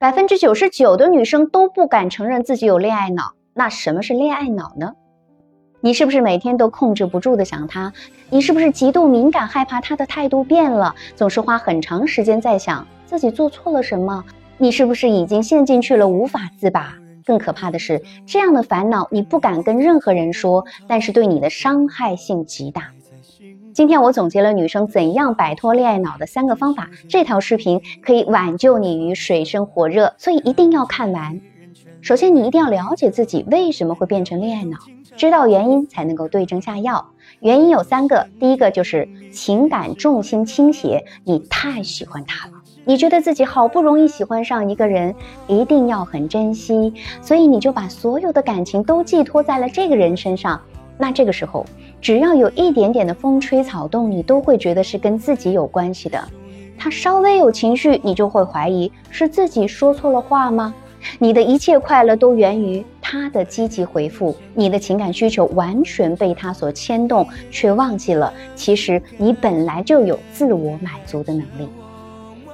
百分之九十九的女生都不敢承认自己有恋爱脑。那什么是恋爱脑呢？你是不是每天都控制不住的想他？你是不是极度敏感，害怕他的态度变了，总是花很长时间在想自己做错了什么？你是不是已经陷进去了，无法自拔？更可怕的是，这样的烦恼你不敢跟任何人说，但是对你的伤害性极大。今天我总结了女生怎样摆脱恋爱脑的三个方法，这条视频可以挽救你于水深火热，所以一定要看完。首先，你一定要了解自己为什么会变成恋爱脑，知道原因才能够对症下药。原因有三个，第一个就是情感重心倾斜，你太喜欢他了，你觉得自己好不容易喜欢上一个人，一定要很珍惜，所以你就把所有的感情都寄托在了这个人身上。那这个时候，只要有一点点的风吹草动，你都会觉得是跟自己有关系的。他稍微有情绪，你就会怀疑是自己说错了话吗？你的一切快乐都源于他的积极回复，你的情感需求完全被他所牵动，却忘记了其实你本来就有自我满足的能力。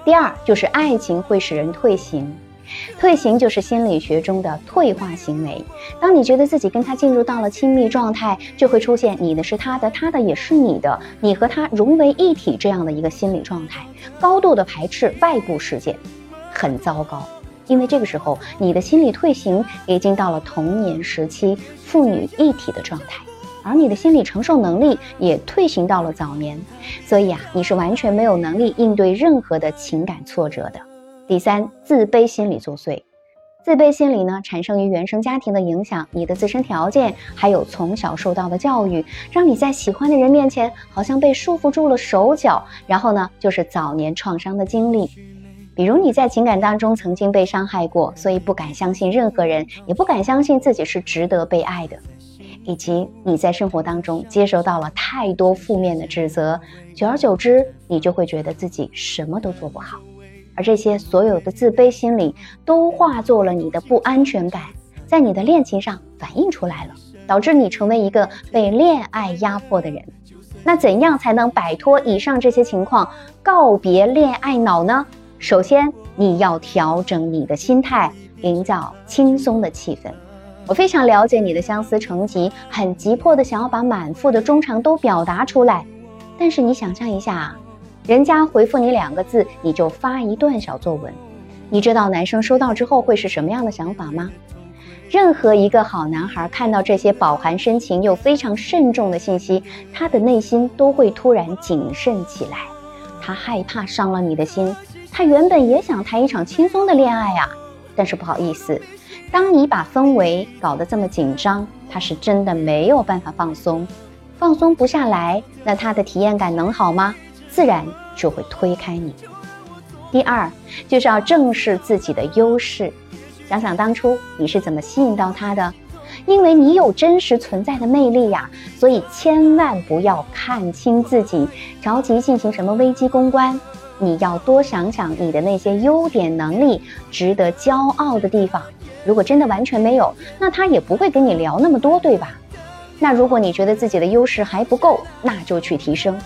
第二，就是爱情会使人退行。退行就是心理学中的退化行为。当你觉得自己跟他进入到了亲密状态，就会出现你的是他的，他的也是你的，你和他融为一体这样的一个心理状态，高度的排斥外部世界，很糟糕。因为这个时候你的心理退行已经到了童年时期父女一体的状态，而你的心理承受能力也退行到了早年，所以啊，你是完全没有能力应对任何的情感挫折的。第三，自卑心理作祟。自卑心理呢，产生于原生家庭的影响，你的自身条件，还有从小受到的教育，让你在喜欢的人面前好像被束缚住了手脚。然后呢，就是早年创伤的经历，比如你在情感当中曾经被伤害过，所以不敢相信任何人，也不敢相信自己是值得被爱的，以及你在生活当中接受到了太多负面的指责，久而久之，你就会觉得自己什么都做不好。而这些所有的自卑心理都化作了你的不安全感，在你的恋情上反映出来了，导致你成为一个被恋爱压迫的人。那怎样才能摆脱以上这些情况，告别恋爱脑呢？首先，你要调整你的心态，营造轻松的气氛。我非常了解你的相思成疾，很急迫的想要把满腹的衷肠都表达出来，但是你想象一下。人家回复你两个字，你就发一段小作文。你知道男生收到之后会是什么样的想法吗？任何一个好男孩看到这些饱含深情又非常慎重的信息，他的内心都会突然谨慎起来。他害怕伤了你的心。他原本也想谈一场轻松的恋爱呀，但是不好意思，当你把氛围搞得这么紧张，他是真的没有办法放松，放松不下来，那他的体验感能好吗？自然就会推开你。第二，就是要正视自己的优势。想想当初你是怎么吸引到他的？因为你有真实存在的魅力呀，所以千万不要看清自己，着急进行什么危机公关。你要多想想你的那些优点、能力，值得骄傲的地方。如果真的完全没有，那他也不会跟你聊那么多，对吧？那如果你觉得自己的优势还不够，那就去提升。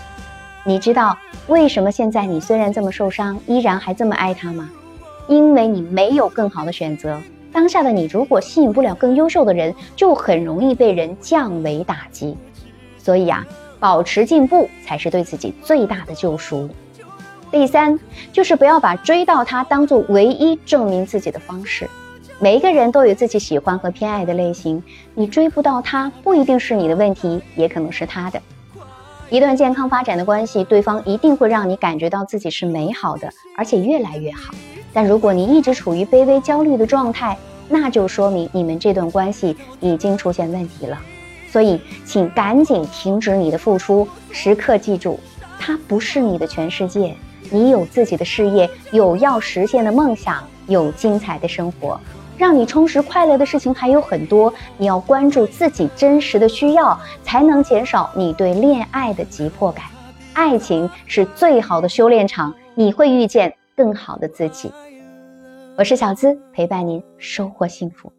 你知道为什么现在你虽然这么受伤，依然还这么爱他吗？因为你没有更好的选择。当下的你如果吸引不了更优秀的人，就很容易被人降维打击。所以啊，保持进步才是对自己最大的救赎。第三，就是不要把追到他当做唯一证明自己的方式。每一个人都有自己喜欢和偏爱的类型，你追不到他，不一定是你的问题，也可能是他的。一段健康发展的关系，对方一定会让你感觉到自己是美好的，而且越来越好。但如果你一直处于卑微焦虑的状态，那就说明你们这段关系已经出现问题了。所以，请赶紧停止你的付出，时刻记住，他不是你的全世界。你有自己的事业，有要实现的梦想，有精彩的生活。让你充实快乐的事情还有很多，你要关注自己真实的需要，才能减少你对恋爱的急迫感。爱情是最好的修炼场，你会遇见更好的自己。我是小资，陪伴您收获幸福。